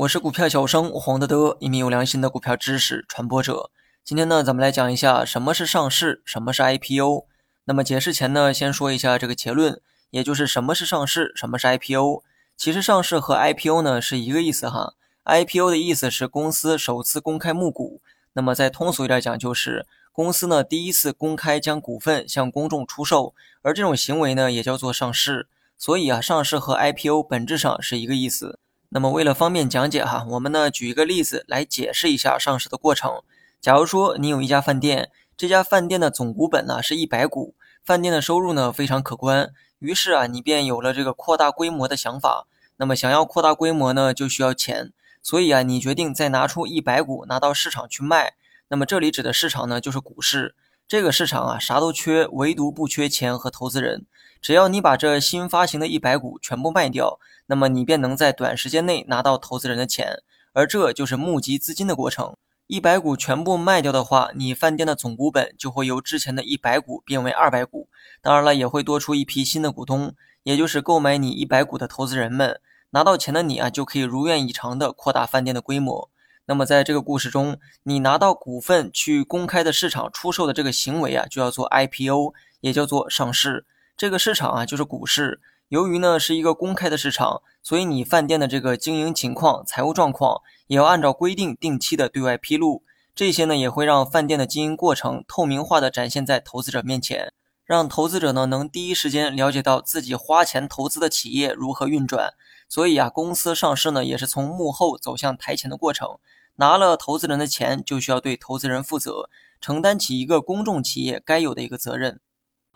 我是股票小生黄德德，一名有良心的股票知识传播者。今天呢，咱们来讲一下什么是上市，什么是 IPO。那么解释前呢，先说一下这个结论，也就是什么是上市，什么是 IPO。其实上市和 IPO 呢是一个意思哈。IPO 的意思是公司首次公开募股，那么再通俗一点讲，就是公司呢第一次公开将股份向公众出售，而这种行为呢也叫做上市。所以啊，上市和 IPO 本质上是一个意思。那么为了方便讲解哈，我们呢举一个例子来解释一下上市的过程。假如说你有一家饭店，这家饭店的总股本呢是一百股，饭店的收入呢非常可观，于是啊你便有了这个扩大规模的想法。那么想要扩大规模呢，就需要钱，所以啊你决定再拿出一百股拿到市场去卖。那么这里指的市场呢就是股市，这个市场啊啥都缺，唯独不缺钱和投资人。只要你把这新发行的一百股全部卖掉，那么你便能在短时间内拿到投资人的钱，而这就是募集资金的过程。一百股全部卖掉的话，你饭店的总股本就会由之前的一百股变为二百股，当然了，也会多出一批新的股东，也就是购买你一百股的投资人们。拿到钱的你啊，就可以如愿以偿的扩大饭店的规模。那么在这个故事中，你拿到股份去公开的市场出售的这个行为啊，就叫做 IPO，也叫做上市。这个市场啊，就是股市。由于呢是一个公开的市场，所以你饭店的这个经营情况、财务状况也要按照规定定期的对外披露。这些呢也会让饭店的经营过程透明化的展现在投资者面前，让投资者呢能第一时间了解到自己花钱投资的企业如何运转。所以啊，公司上市呢也是从幕后走向台前的过程。拿了投资人的钱，就需要对投资人负责，承担起一个公众企业该有的一个责任。